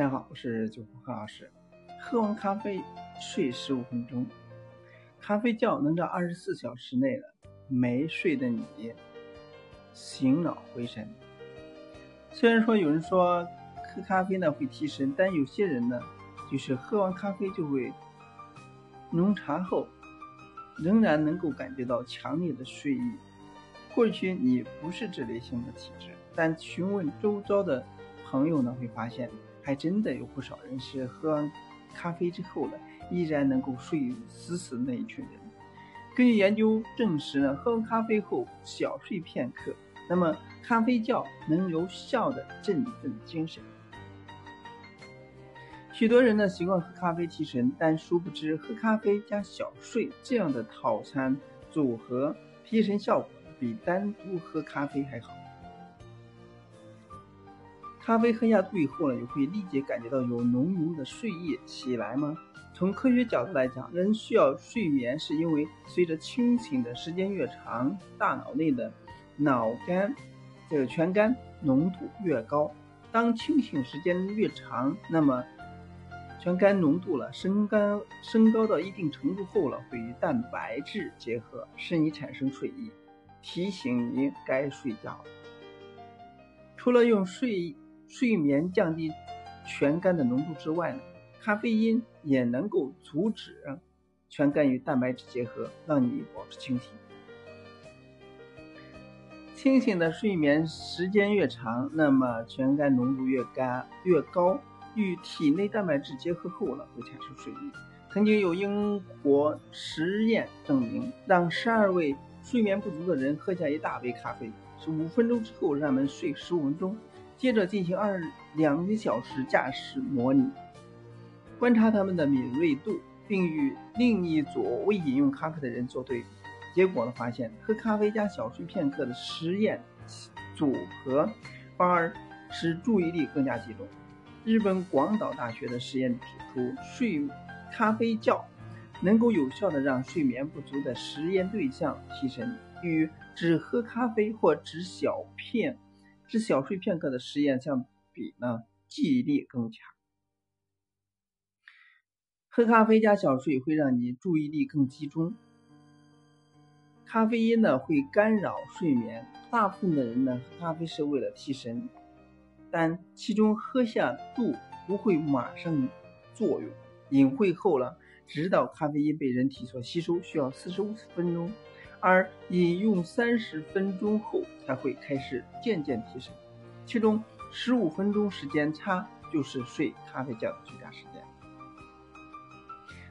大家好，我是九福何老师。喝完咖啡睡十五分钟，咖啡觉能在二十四小时内了，没睡的你醒脑回神。虽然说有人说喝咖啡呢会提神，但有些人呢，就是喝完咖啡就会浓茶后，仍然能够感觉到强烈的睡意。或许你不是这类型的体质，但询问周遭的朋友呢，会发现还真的有不少人是喝完咖啡之后呢，依然能够睡死死的那一群人。根据研究证实呢，喝完咖啡后小睡片刻，那么咖啡觉能有效的振奋精神。许多人呢习惯喝咖啡提神，但殊不知喝咖啡加小睡这样的套餐组合提神效果。比单独喝咖啡还好。咖啡喝下肚以后呢，你会立即感觉到有浓浓的睡意起来吗？从科学角度来讲，人需要睡眠，是因为随着清醒的时间越长，大脑内的脑干这个全肝浓度越高。当清醒时间越长，那么全肝浓度了升高升高到一定程度后了，会与蛋白质结合，使你产生睡意。提醒你该睡觉。除了用睡睡眠降低全肝的浓度之外呢，咖啡因也能够阻止全肝与蛋白质结合，让你保持清醒。清醒的睡眠时间越长，那么全肝浓度越干越高，与体内蛋白质结合后呢，会产生睡意。曾经有英国实验证明，让十二位。睡眠不足的人喝下一大杯咖啡，是五分钟之后让他们睡十五分钟，接着进行二两个小时驾驶模拟，观察他们的敏锐度，并与另一组未饮用咖啡的人做对比。结果呢，发现喝咖啡加小睡片刻的实验组合，反而使注意力更加集中。日本广岛大学的实验指出，睡咖啡觉。能够有效的让睡眠不足的实验对象提神，与只喝咖啡或只小片、只小睡片刻的实验相比呢，记忆力更强。喝咖啡加小睡会让你注意力更集中。咖啡因呢会干扰睡眠，大部分的人呢喝咖啡是为了提神，但其中喝下肚不会马上作用，饮会后了。直到咖啡因被人体所吸收，需要四十五分钟，而饮用三十分钟后才会开始渐渐提神，其中十五分钟时间差就是睡咖啡觉的最佳时间。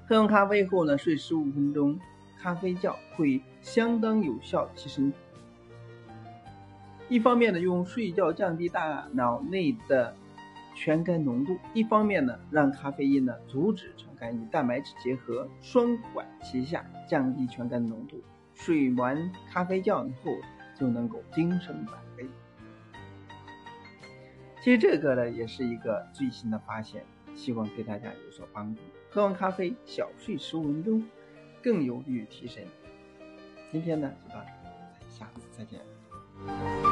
喝完咖啡后呢，睡十五分钟咖啡觉会相当有效提神。一方面呢，用睡觉降低大脑内的。全肝浓度，一方面呢，让咖啡因呢阻止全肝与蛋白质结合，双管齐下，降低全肝浓度。睡完咖啡觉以后，就能够精神百倍。其实这个呢，也是一个最新的发现，希望对大家有所帮助。喝完咖啡，小睡十五分钟，更有利于提神。今天呢，就到这里，下次再见。